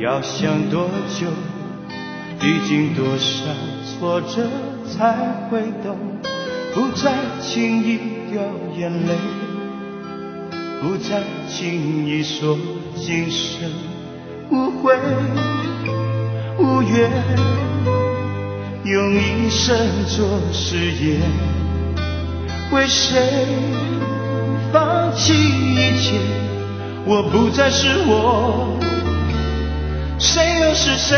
要想多久，历经多少挫折才会懂，不再轻易掉眼泪，不再轻易说今生无悔无怨，用一生做誓言，为谁放弃一切？我不再是我。谁又是谁？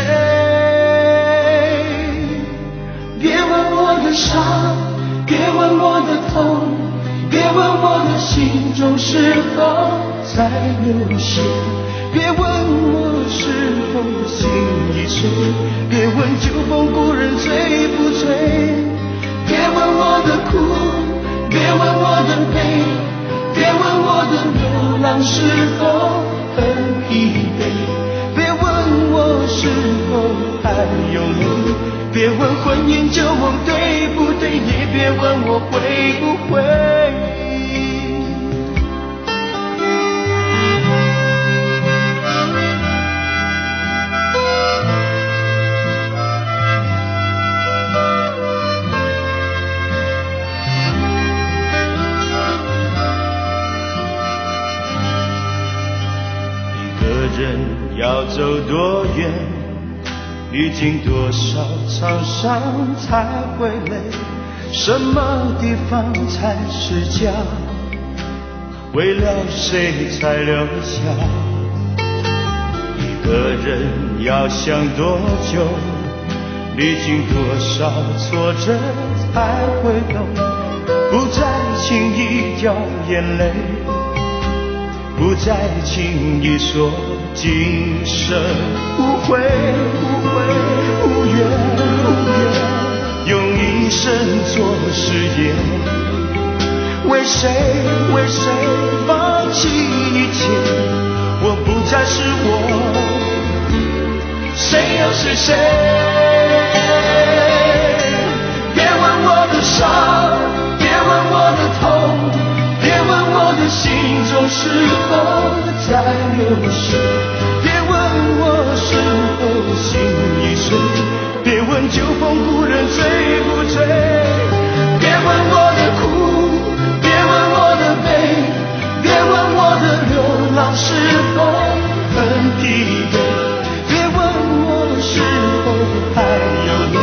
别问我的伤，别问我的痛，别问我的心中是否在流血，别问我是否心已碎，别问旧风故人醉不醉，别问我的苦，别问我的悲，别问我的流浪是否很疲惫。时候还有你？别问婚姻这梦对不对，也别问我会不会。走多远，历经多少沧桑才会累？什么地方才是家？为了谁才留下？一个人要想多久，历经多少挫折才会懂？不再轻易掉眼泪，不再轻易说。今生无悔无悔无怨无怨，用一生做誓言，为谁为谁放弃一切？我不再是我，谁又是谁？别问我的伤，别问我的痛，心中是否。在流逝，别问我是否心已碎，别问旧风故人醉不醉，别问我的苦，别问我的悲，别问我的流浪是否很疲惫，别问我是否还有你，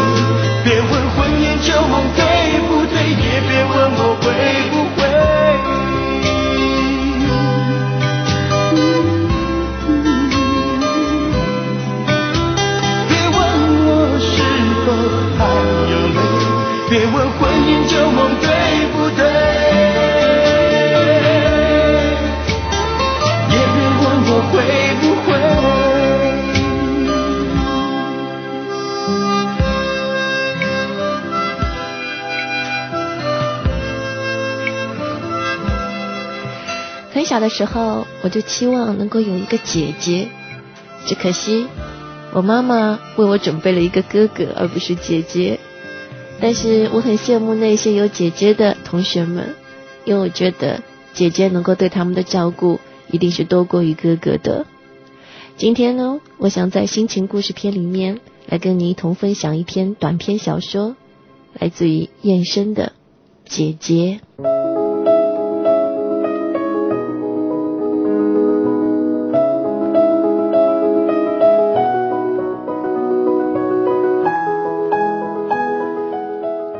别问婚姻旧梦对不对，也别问我会不。婚姻旧梦对不对，也别问我会不会。很小的时候，我就期望能够有一个姐姐，只可惜我妈妈为我准备了一个哥哥，而不是姐姐。但是我很羡慕那些有姐姐的同学们，因为我觉得姐姐能够对他们的照顾一定是多过于哥哥的。今天呢，我想在心情故事篇里面来跟你一同分享一篇短篇小说，来自于燕生的《姐姐》。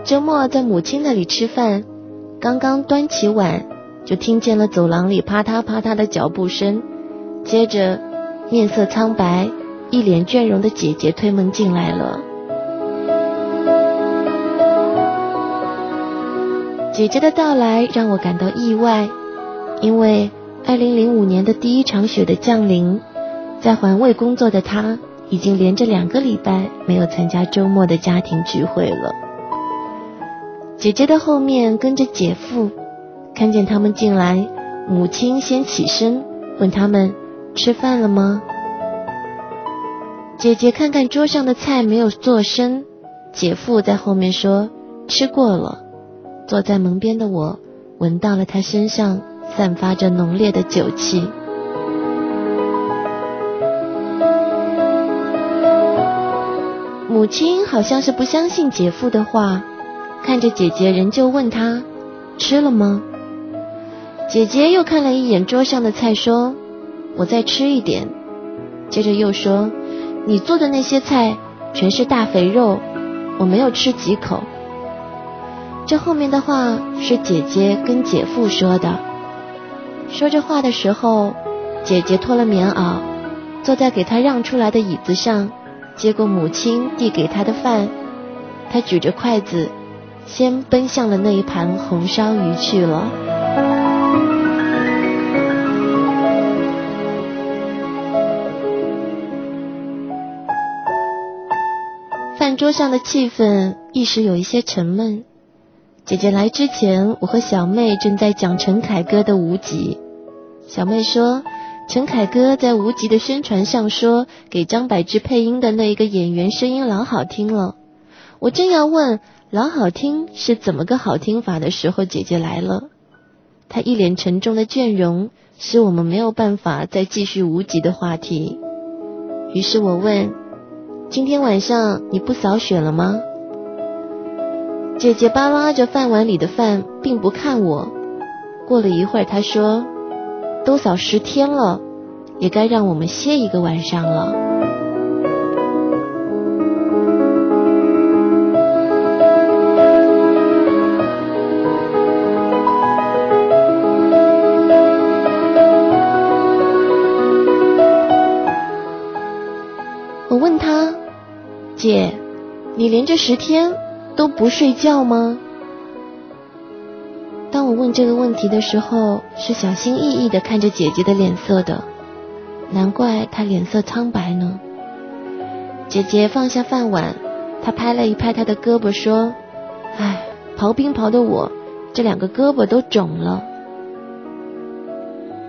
周末在母亲那里吃饭，刚刚端起碗，就听见了走廊里啪嗒啪嗒的脚步声。接着，面色苍白、一脸倦容的姐姐推门进来了。姐姐的到来让我感到意外，因为二零零五年的第一场雪的降临，在环卫工作的她已经连着两个礼拜没有参加周末的家庭聚会了。姐姐的后面跟着姐夫，看见他们进来，母亲先起身问他们吃饭了吗？姐姐看看桌上的菜没有做声，姐夫在后面说吃过了。坐在门边的我闻到了他身上散发着浓烈的酒气。母亲好像是不相信姐夫的话，看着姐姐仍旧问她吃了吗？姐姐又看了一眼桌上的菜，说：“我再吃一点。”接着又说：“你做的那些菜全是大肥肉，我没有吃几口。”这后面的话是姐姐跟姐夫说的。说这话的时候，姐姐脱了棉袄，坐在给她让出来的椅子上，接过母亲递给她的饭，她举着筷子，先奔向了那一盘红烧鱼去了。饭桌上的气氛一时有一些沉闷。姐姐来之前，我和小妹正在讲陈凯歌的《无极》。小妹说，陈凯歌在《无极》的宣传上说，给张柏芝配音的那一个演员声音老好听了。我正要问老好听是怎么个好听法的时候，姐姐来了。她一脸沉重的倦容，使我们没有办法再继续《无极》的话题。于是我问：今天晚上你不扫雪了吗？姐姐扒拉着饭碗里的饭，并不看我。过了一会儿，她说：“都扫十天了，也该让我们歇一个晚上了。”姐，你连着十天？”都不睡觉吗？当我问这个问题的时候，是小心翼翼的看着姐姐的脸色的，难怪她脸色苍白呢。姐姐放下饭碗，她拍了一拍她的胳膊，说：“唉，刨冰刨的我，这两个胳膊都肿了。”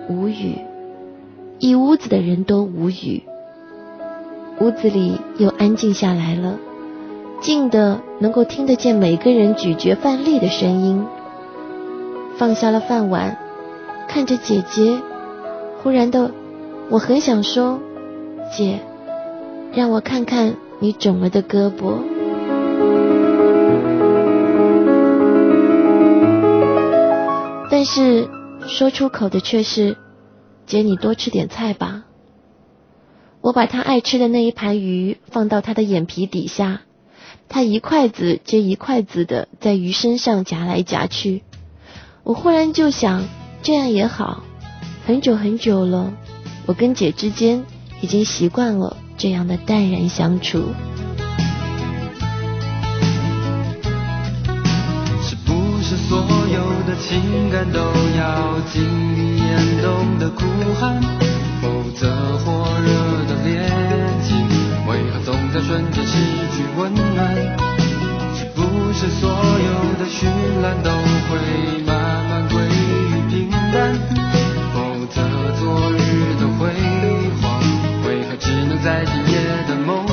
无语，一屋子的人都无语。屋子里又安静下来了。静的能够听得见每个人咀嚼饭粒的声音。放下了饭碗，看着姐姐，忽然的，我很想说：“姐，让我看看你肿了的胳膊。”但是说出口的却是：“姐，你多吃点菜吧。”我把他爱吃的那一盘鱼放到他的眼皮底下。他一筷子接一筷子的在鱼身上夹来夹去，我忽然就想，这样也好。很久很久了，我跟姐之间已经习惯了这样的淡然相处。是不是所有的情感都要经历严冬的苦寒，这火热的恋情？为何总在瞬间失去温暖？是不是所有的绚烂都会慢慢归于平淡？否则昨日的辉煌，为何只能在今夜的梦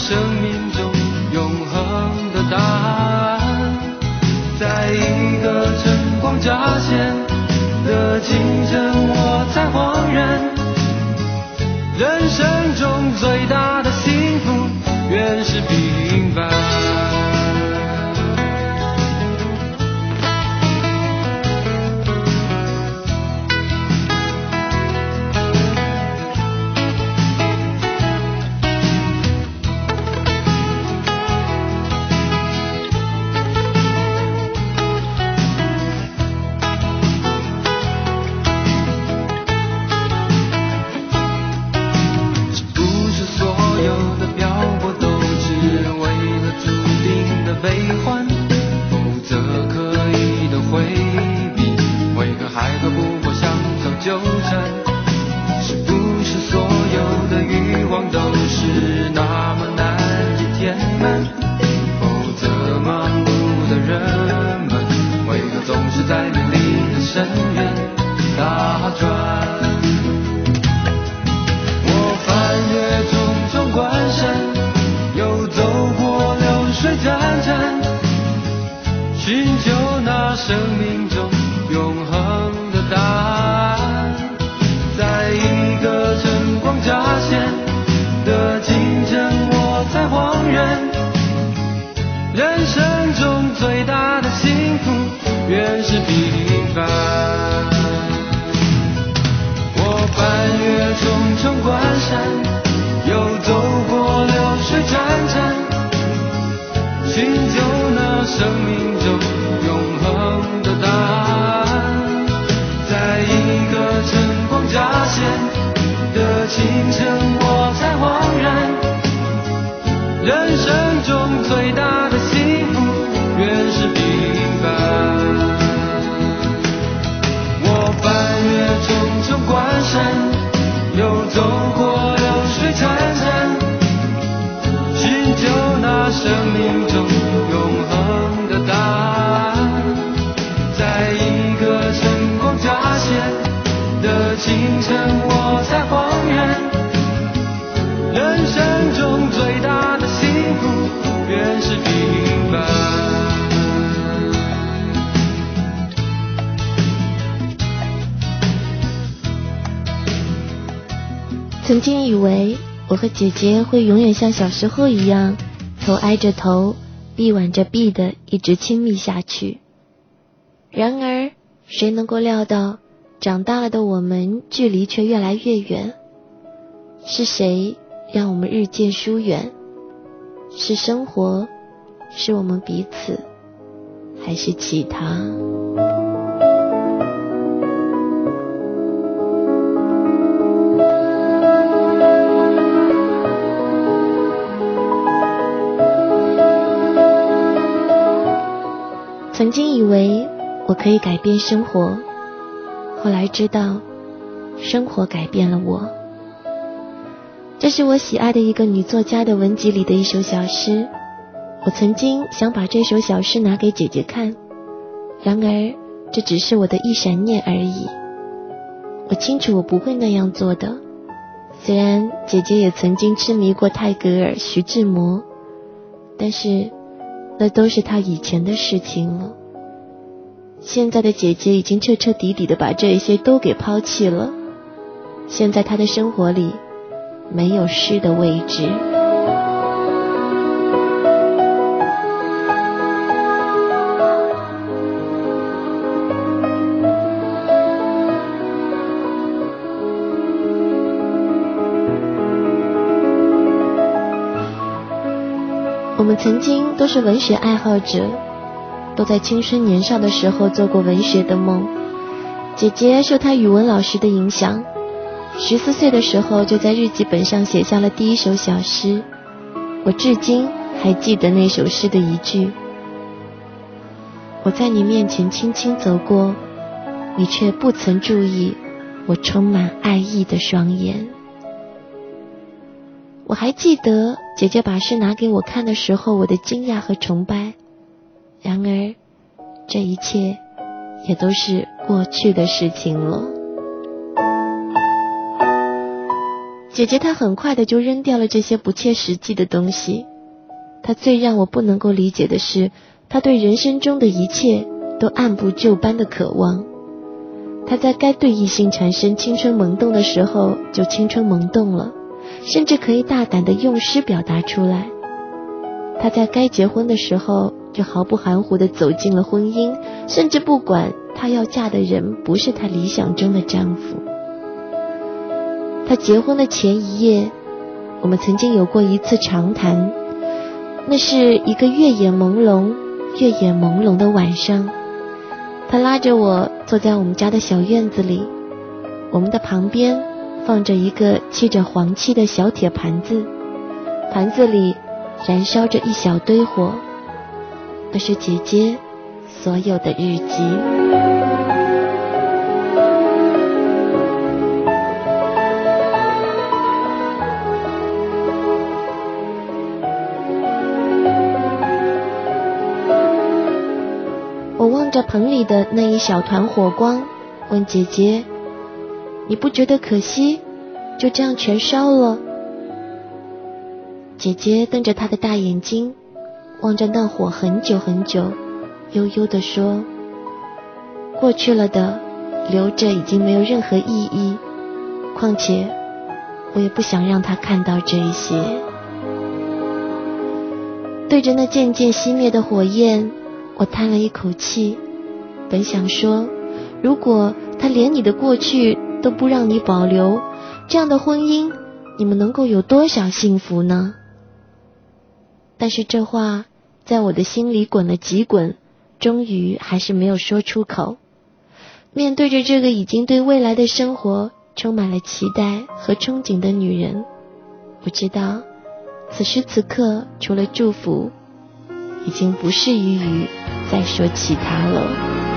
生命中。永恒的答案，在一个晨光乍现的清晨，我才恍然，人生中最大的幸福，原是曾经以为我和姐姐会永远像小时候一样，头挨着头，臂挽着臂的一直亲密下去。然而，谁能够料到，长大了的我们距离却越来越远？是谁让我们日渐疏远？是生活，是我们彼此，还是其他？曾经以为我可以改变生活，后来知道，生活改变了我。这是我喜爱的一个女作家的文集里的一首小诗。我曾经想把这首小诗拿给姐姐看，然而这只是我的一闪念而已。我清楚我不会那样做的。虽然姐姐也曾经痴迷过泰戈尔、徐志摩，但是。那都是他以前的事情了。现在的姐姐已经彻彻底底的把这些都给抛弃了。现在她的生活里没有诗的位置。们曾经都是文学爱好者，都在青春年少的时候做过文学的梦。姐姐受她语文老师的影响，十四岁的时候就在日记本上写下了第一首小诗。我至今还记得那首诗的一句：“我在你面前轻轻走过，你却不曾注意我充满爱意的双眼。”我还记得姐姐把诗拿给我看的时候，我的惊讶和崇拜。然而，这一切也都是过去的事情了。姐姐她很快的就扔掉了这些不切实际的东西。她最让我不能够理解的是，她对人生中的一切都按部就班的渴望。她在该对异性产生青春萌动的时候，就青春萌动了。甚至可以大胆的用诗表达出来。她在该结婚的时候就毫不含糊的走进了婚姻，甚至不管她要嫁的人不是她理想中的丈夫。她结婚的前一夜，我们曾经有过一次长谈，那是一个月眼朦胧、月眼朦胧的晚上。她拉着我坐在我们家的小院子里，我们的旁边。放着一个漆着黄漆的小铁盘子，盘子里燃烧着一小堆火，那是姐姐所有的日记。我望着盆里的那一小团火光，问姐姐。你不觉得可惜？就这样全烧了。姐姐瞪着她的大眼睛，望着那火很久很久，悠悠地说：“过去了的留着已经没有任何意义。况且，我也不想让他看到这一些。对着那渐渐熄灭的火焰，我叹了一口气。本想说，如果他连你的过去都不让你保留，这样的婚姻，你们能够有多少幸福呢？但是这话在我的心里滚了几滚，终于还是没有说出口。面对着这个已经对未来的生活充满了期待和憧憬的女人，我知道，此时此刻除了祝福，已经不适宜于再说其他了。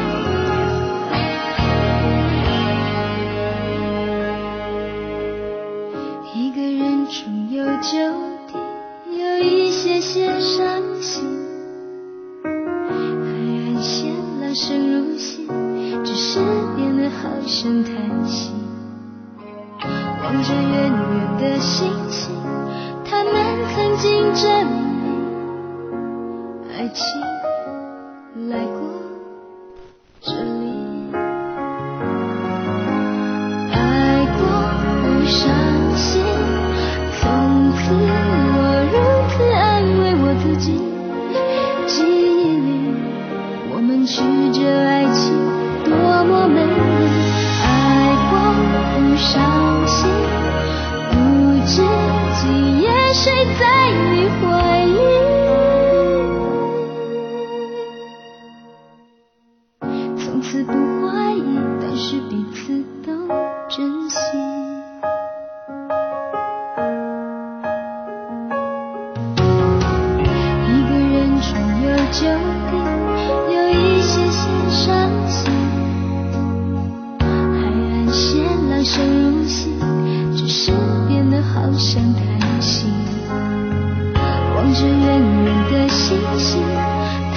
着远远的星星，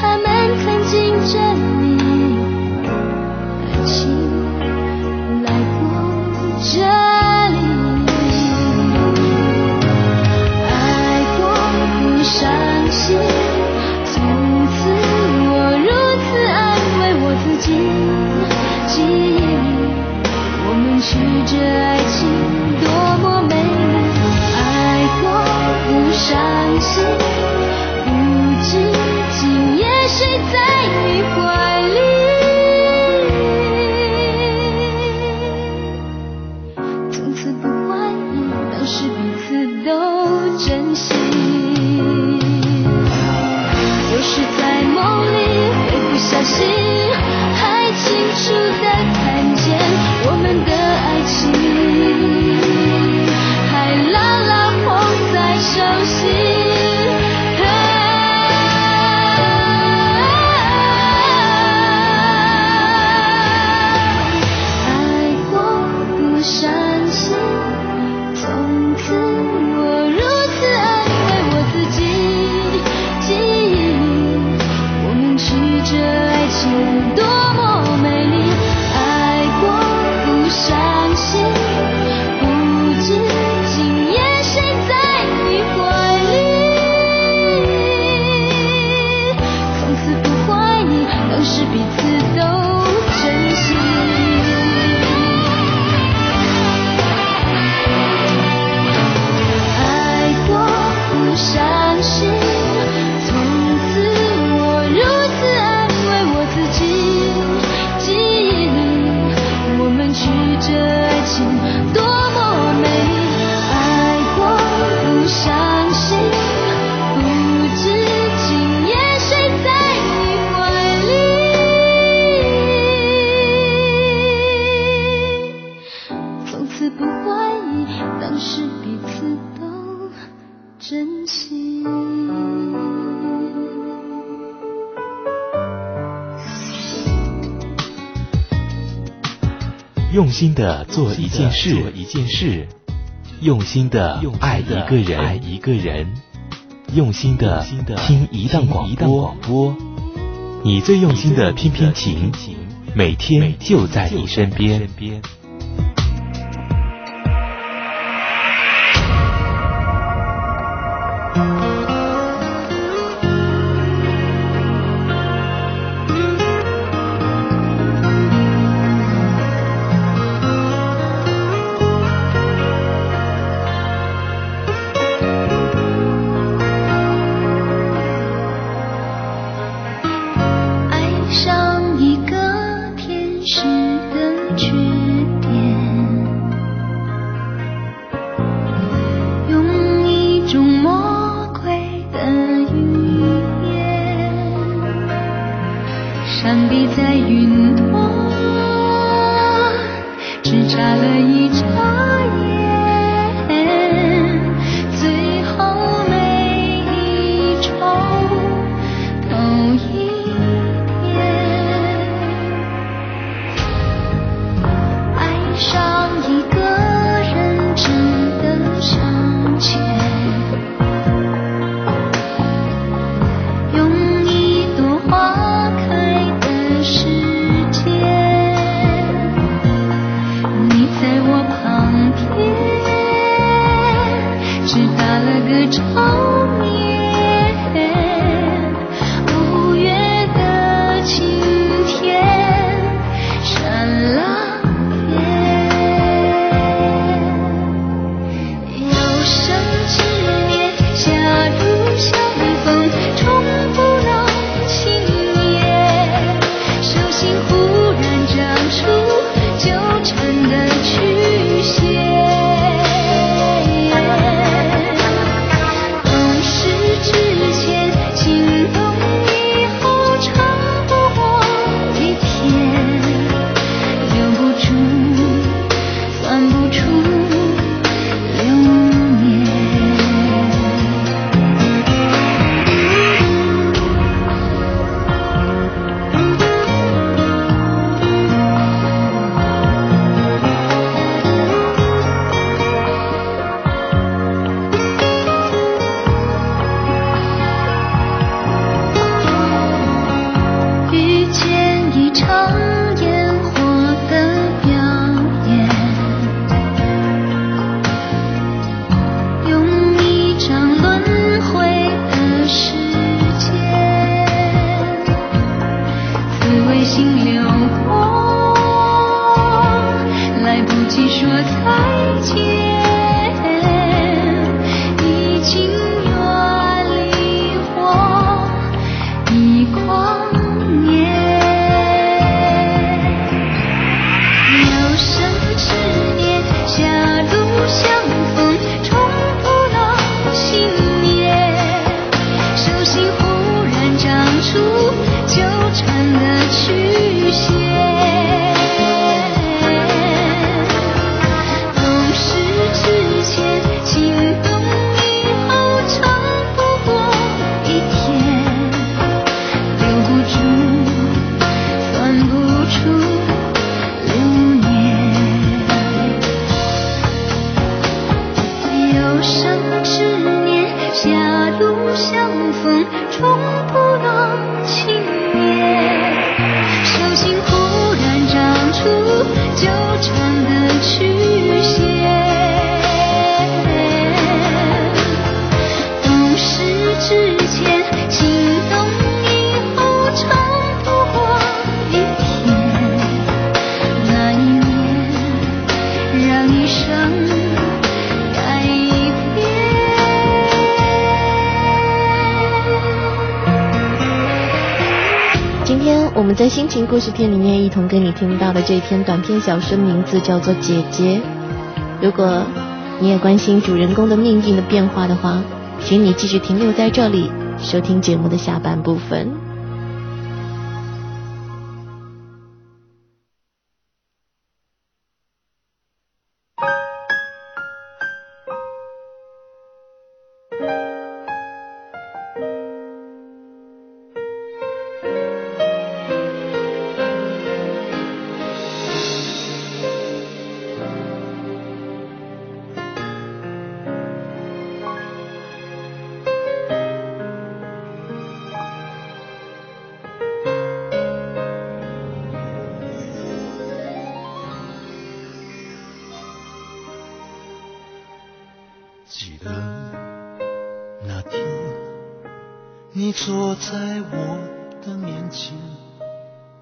他们曾经证明，当时心的做一件事，做一件事，用心的爱一个人，爱一个人，用心的听一档广播。你最用心的翩翩情，每天就在你身边。爱情故事片里面，一同跟你听到的这篇短篇小说名字叫做《姐姐》。如果你也关心主人公的命运的变化的话，请你继续停留在这里，收听节目的下半部分。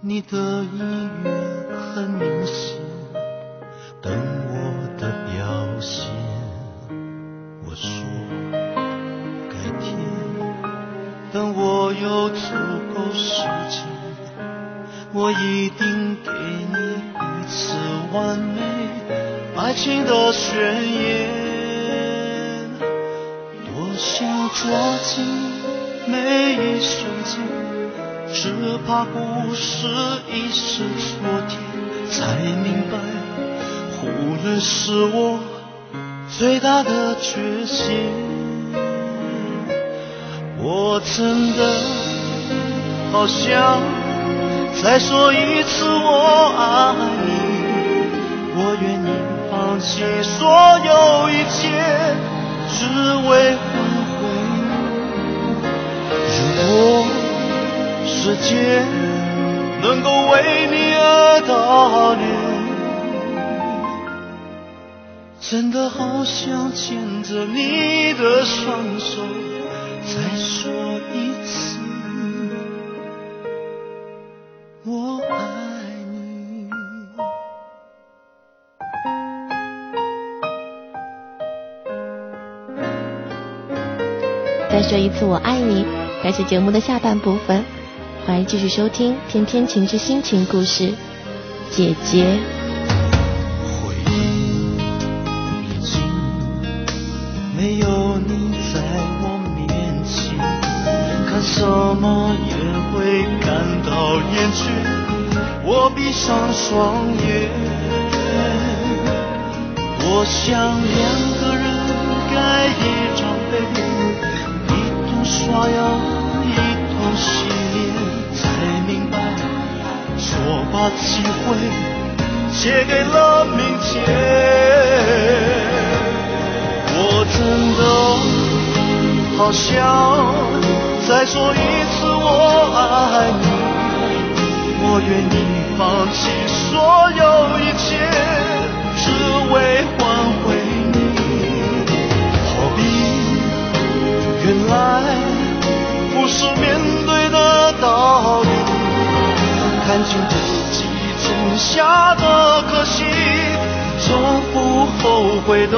你的音乐很明显等我的表现我说改天等我有足够时间我一定给你一次完美爱情的宣言多想抓紧每一瞬间。只怕故事已是昨天，才明白忽略是我最大的缺陷。我真的好想再说一次我爱你，我愿意放弃所有一切，只为世界能够为你而倒流，真的好想牵着你的双手，再说一次我爱你。再说一次我爱你，感谢节目的下半部分。欢迎继续收听《天天情之心情故事》，姐姐。回忆已经没有你在我面前，看什么也会感到厌倦。我闭上双眼，我想两个人盖一张被，一同刷牙，一同洗。脸把机会借给了明天，我真的好想再说一次我爱你，我愿意放弃所有一切，只为换回你。何必原来不是面对。看清自己种下的可惜，从不后悔的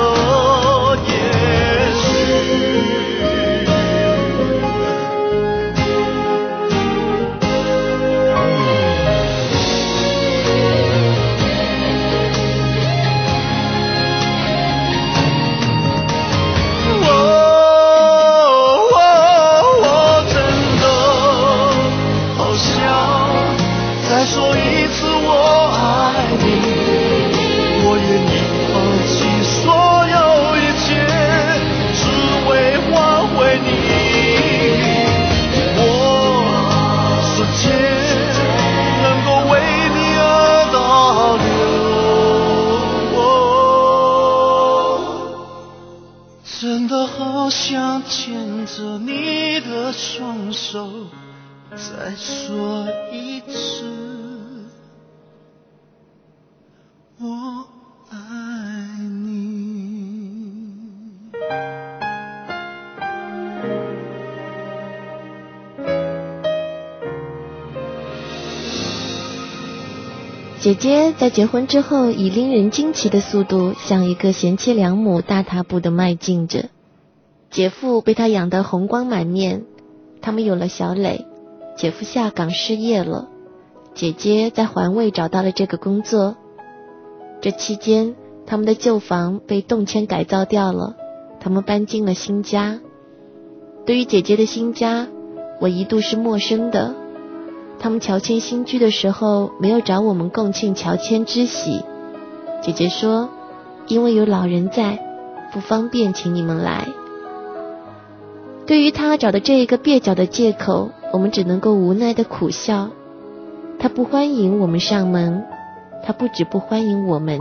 姐姐在结婚之后，以令人惊奇的速度，像一个贤妻良母大踏步的迈进着。姐夫被她养得红光满面，他们有了小磊。姐夫下岗失业了，姐姐在环卫找到了这个工作。这期间，他们的旧房被动迁改造掉了，他们搬进了新家。对于姐姐的新家，我一度是陌生的。他们乔迁新居的时候，没有找我们共庆乔迁之喜。姐姐说，因为有老人在，不方便请你们来。对于他找的这一个蹩脚的借口，我们只能够无奈的苦笑。他不欢迎我们上门，他不止不欢迎我们，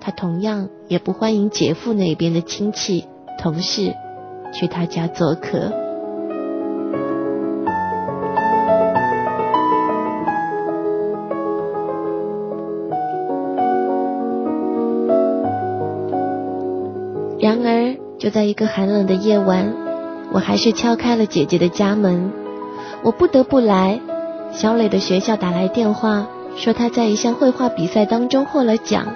他同样也不欢迎姐夫那边的亲戚、同事去他家做客。然而，就在一个寒冷的夜晚，我还是敲开了姐姐的家门。我不得不来。小磊的学校打来电话，说他在一项绘画比赛当中获了奖，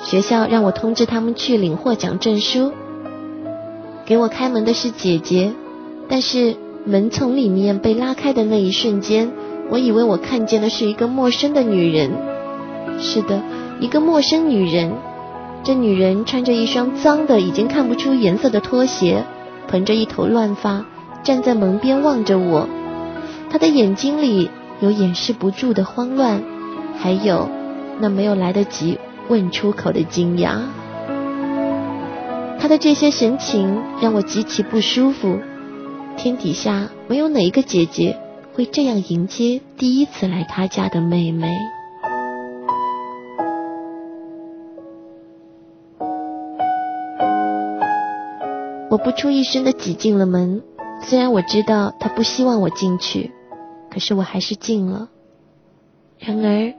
学校让我通知他们去领获奖证书。给我开门的是姐姐，但是门从里面被拉开的那一瞬间，我以为我看见的是一个陌生的女人。是的，一个陌生女人。这女人穿着一双脏的、已经看不出颜色的拖鞋，蓬着一头乱发，站在门边望着我。她的眼睛里有掩饰不住的慌乱，还有那没有来得及问出口的惊讶。她的这些神情让我极其不舒服。天底下没有哪一个姐姐会这样迎接第一次来她家的妹妹。我不出一声的挤进了门，虽然我知道他不希望我进去，可是我还是进了。然而，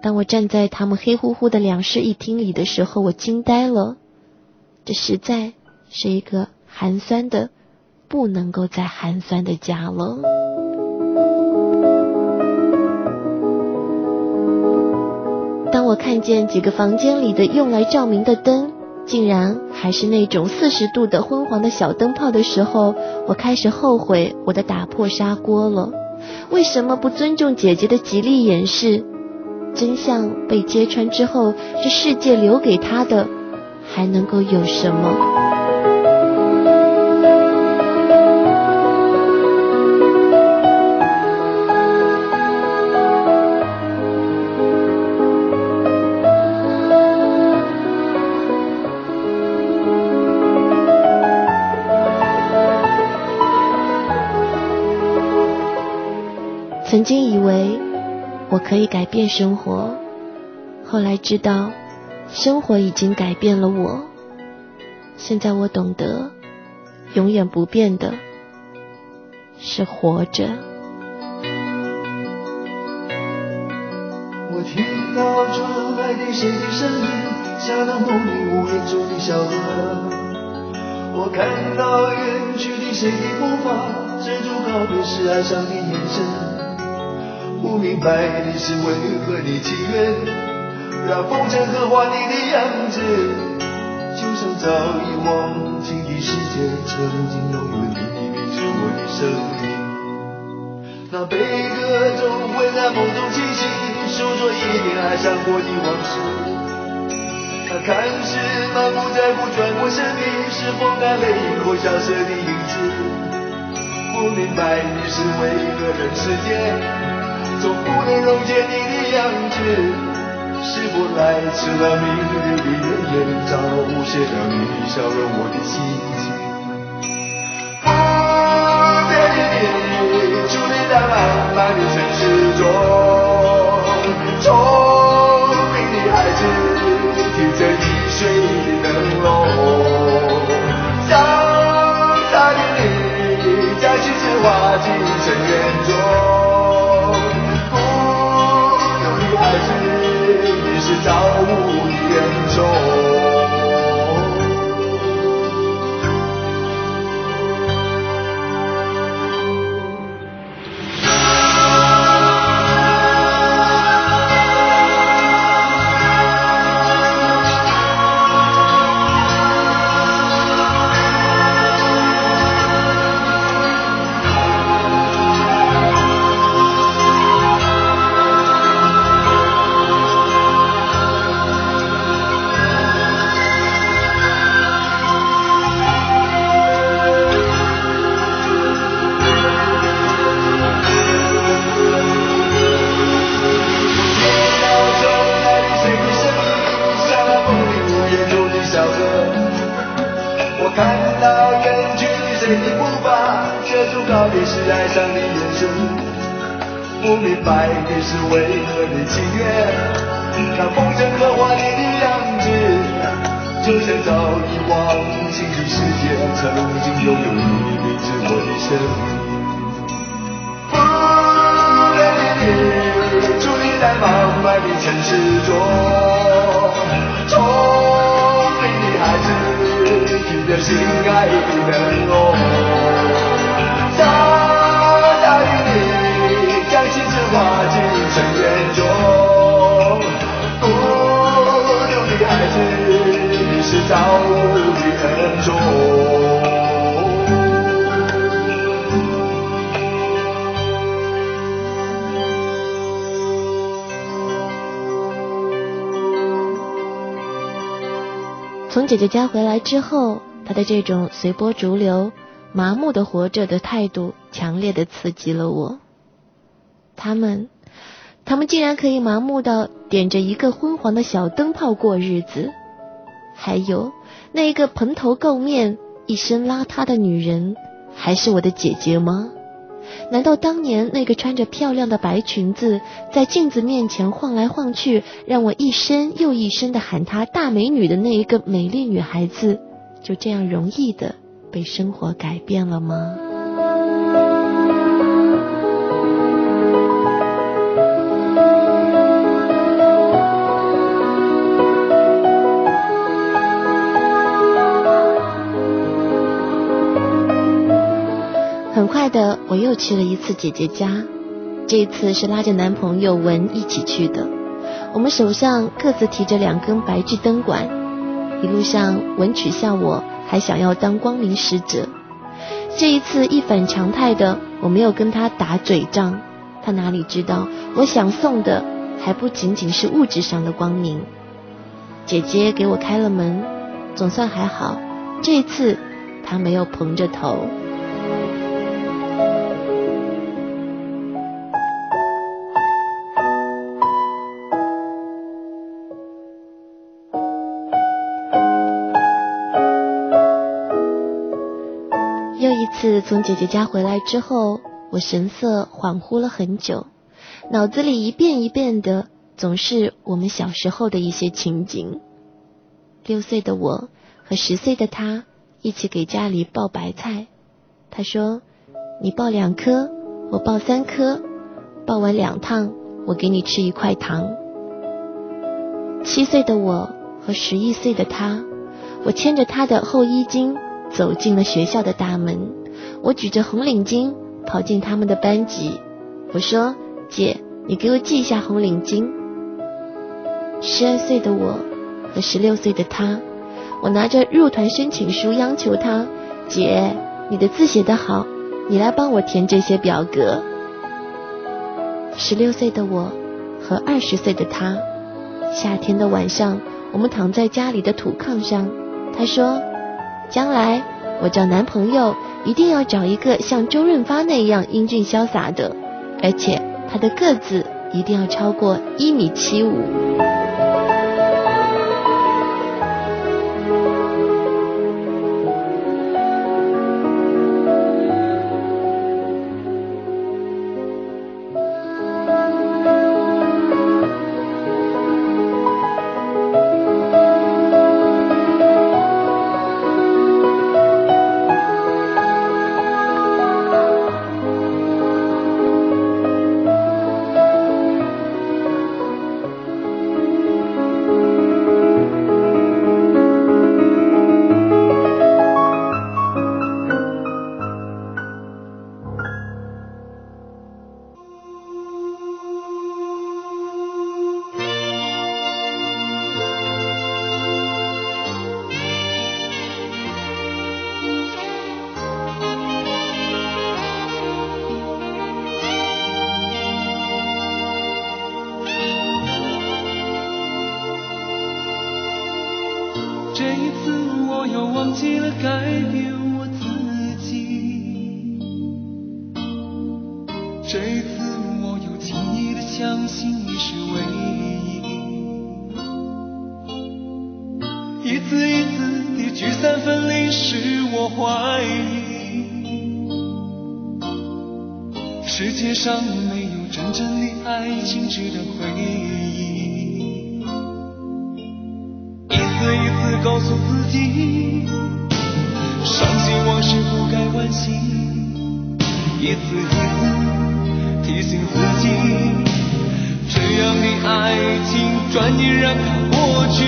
当我站在他们黑乎乎的两室一厅里的时候，我惊呆了。这实在是一个寒酸的、不能够再寒酸的家了。当我看见几个房间里的用来照明的灯。竟然还是那种四十度的昏黄的小灯泡的时候，我开始后悔我的打破砂锅了。为什么不尊重姐姐的极力掩饰？真相被揭穿之后，这世界留给她的还能够有什么？曾经以为我可以改变生活，后来知道生活已经改变了我。现在我懂得，永远不变的是活着。我听到窗外的谁的声音，像那梦里无言中的小河。我看到远去的谁的步伐，遮住告别时哀伤的眼神。不明白你是为何的情愿，让风尘刻画你的样子，就像早已忘情的世界，曾经拥有你，名字我的生命。那悲歌总会在梦中清醒，诉说一点爱上过的往事。那看似满不在乎转过身的，是否那背影或消失的影子？不明白你是为何人世间。总不能溶解你的样子，是否来迟了？明日的人烟早无写了你笑容，我的心情。不变的你，伫立在茫茫的城市中，聪明的孩子，提着易碎的灯笼，潇洒的你，将心事化进不伐，遮住告别时哀伤的眼神。不明白你是为何的情愿，看风筝刻画你的样子，就像早已忘记的世界曾经拥有你的名字我的声音。不变你，伫立在茫茫的城市中。你的心爱的灯笼，在大雨里将心事化进尘缘中。孤独的孩子是造物。从姐姐家回来之后，她的这种随波逐流、麻木的活着的态度，强烈的刺激了我。他们，他们竟然可以麻木到点着一个昏黄的小灯泡过日子。还有那一个蓬头垢面、一身邋遢的女人，还是我的姐姐吗？难道当年那个穿着漂亮的白裙子，在镜子面前晃来晃去，让我一声又一声的喊她大美女的那一个美丽女孩子，就这样容易的被生活改变了吗？我又去了一次姐姐家，这一次是拉着男朋友文一起去的。我们手上各自提着两根白炽灯管，一路上文取笑我还想要当光明使者。这一次一反常态的，我没有跟他打嘴仗，他哪里知道我想送的还不仅仅是物质上的光明。姐姐给我开了门，总算还好，这一次她没有蓬着头。次从姐姐家回来之后，我神色恍惚了很久，脑子里一遍一遍的总是我们小时候的一些情景。六岁的我和十岁的他一起给家里抱白菜，他说：“你抱两颗，我抱三颗，抱完两趟，我给你吃一块糖。”七岁的我和十一岁的他，我牵着他的后衣襟走进了学校的大门。我举着红领巾跑进他们的班级，我说：“姐，你给我系一下红领巾。”十二岁的我和十六岁的他，我拿着入团申请书央求他：“姐，你的字写得好，你来帮我填这些表格。”十六岁的我和二十岁的他，夏天的晚上，我们躺在家里的土炕上。他说：“将来我找男朋友。”一定要找一个像周润发那样英俊潇洒的，而且他的个子一定要超过一米七五。忘记了改变我自己，这一次我又轻易的相信你是唯一。一次一次的聚散分离使我怀疑世界上没有真正的爱情值得回忆。一次一次告诉自己。心一次一次提醒自己，这样的爱情，转眼让它过去。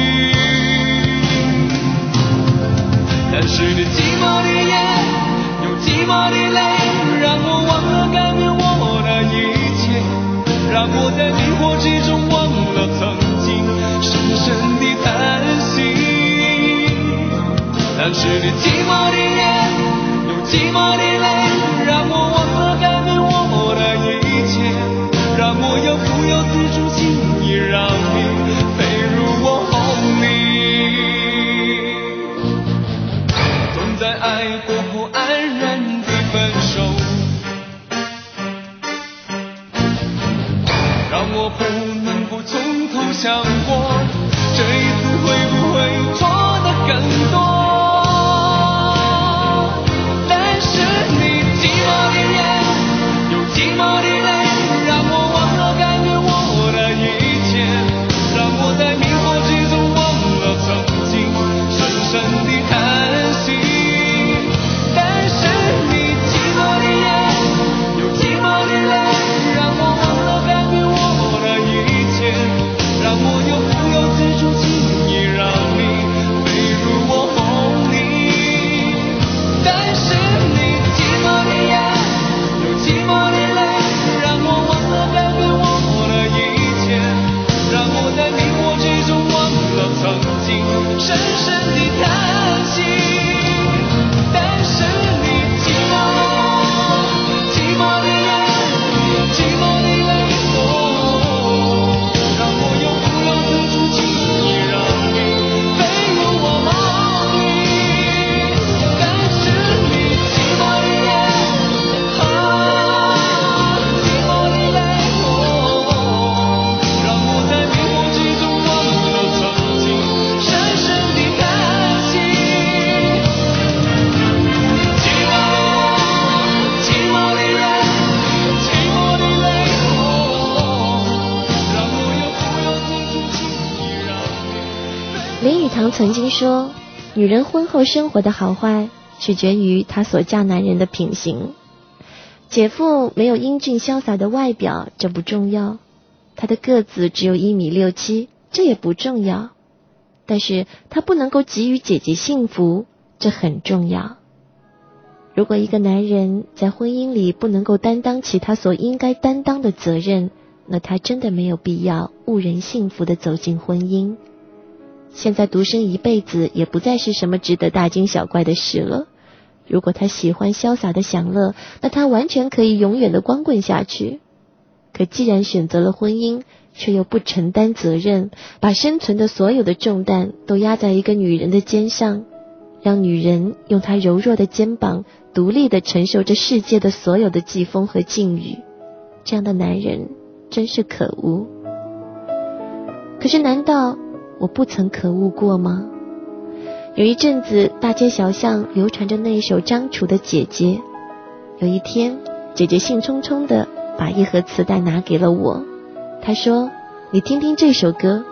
但是你寂寞的夜，用寂寞的泪，让我忘了改变我的一切，让我在迷惑之中忘了曾经，深深的叹息。但是你寂寞的。amor 说，女人婚后生活的好坏取决于她所嫁男人的品行。姐夫没有英俊潇洒的外表，这不重要；他的个子只有一米六七，这也不重要。但是他不能够给予姐姐幸福，这很重要。如果一个男人在婚姻里不能够担当起他所应该担当的责任，那他真的没有必要误人幸福的走进婚姻。现在独身一辈子也不再是什么值得大惊小怪的事了。如果他喜欢潇洒的享乐，那他完全可以永远的光棍下去。可既然选择了婚姻，却又不承担责任，把生存的所有的重担都压在一个女人的肩上，让女人用她柔弱的肩膀独立的承受着世界的所有的季风和境遇，这样的男人真是可恶。可是难道我不曾可恶过吗？有一阵子，大街小巷流传着那一首张楚的《姐姐》。有一天，姐姐兴冲冲的把一盒磁带拿给了我，她说：“你听听这首歌。”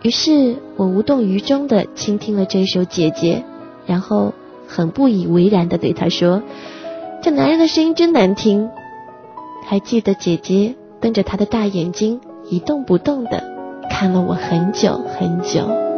于是我无动于衷的倾听了这首《姐姐》，然后很不以为然的对她说：“这男人的声音真难听。”还记得姐姐瞪着她的大眼睛，一动不动的看了我很久很久。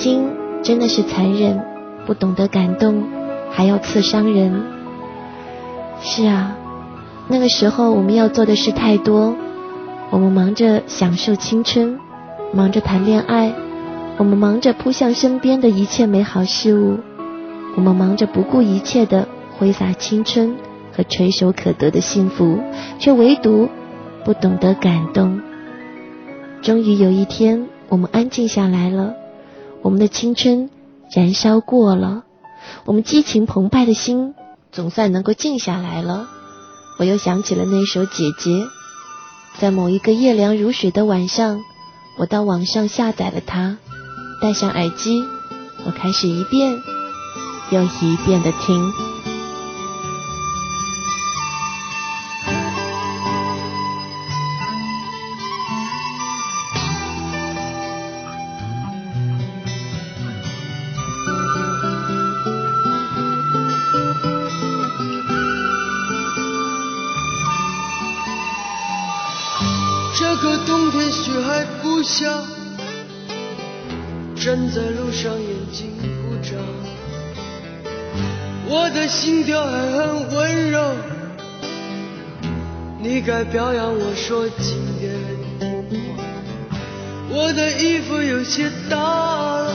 心真的是残忍，不懂得感动，还要刺伤人。是啊，那个时候我们要做的事太多，我们忙着享受青春，忙着谈恋爱，我们忙着扑向身边的一切美好事物，我们忙着不顾一切的挥洒青春和垂手可得的幸福，却唯独不懂得感动。终于有一天，我们安静下来了。我们的青春燃烧过了，我们激情澎湃的心总算能够静下来了。我又想起了那首《姐姐》，在某一个夜凉如水的晚上，我到网上下载了它，戴上耳机，我开始一遍又一遍的听。还不下，站在路上眼睛不眨，我的心跳还很温柔，你该表扬我说今天我的衣服有些大了。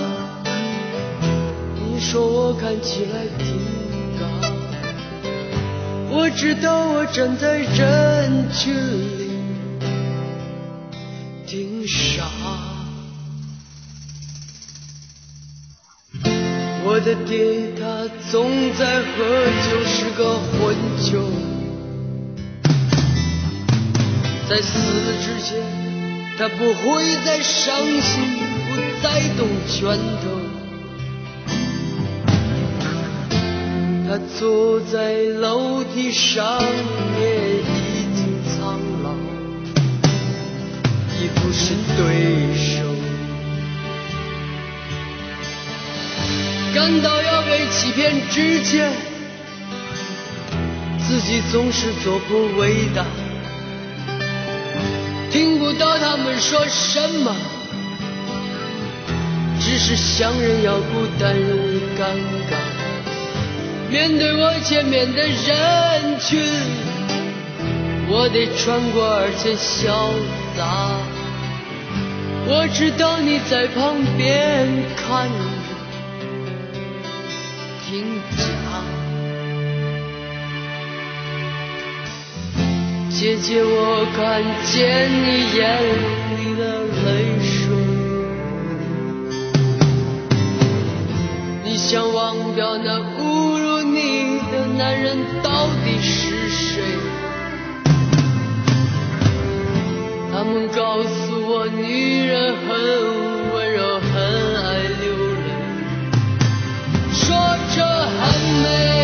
你说我看起来挺高，我知道我站在人群里我的爹他总在喝酒，是个混球。在死之前，他不会再伤心，不再动拳头。他坐在楼梯上也，已经苍老，已不是对手。感到要被欺骗之前，自己总是做不伟大。听不到他们说什么，只是想人要孤单容易尴尬。面对我前面的人群，我得穿过而且潇洒。我知道你在旁边看着，听讲。姐姐，我看见你眼里的泪水，你想忘掉那侮辱你的男人到底是谁？他们告诉我，女人很很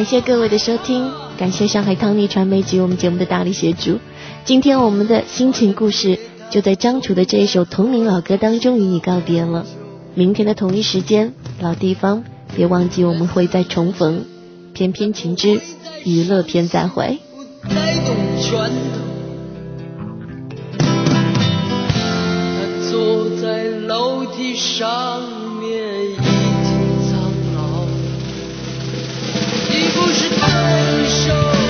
感谢各位的收听，感谢上海汤尼传媒及我们节目的大力协助。今天我们的心情故事就在张楚的这一首同名老歌当中与你告别了。明天的同一时间，老地方，别忘记我们会再重逢。翩翩情之娱乐篇再会。坐在楼梯上是对手。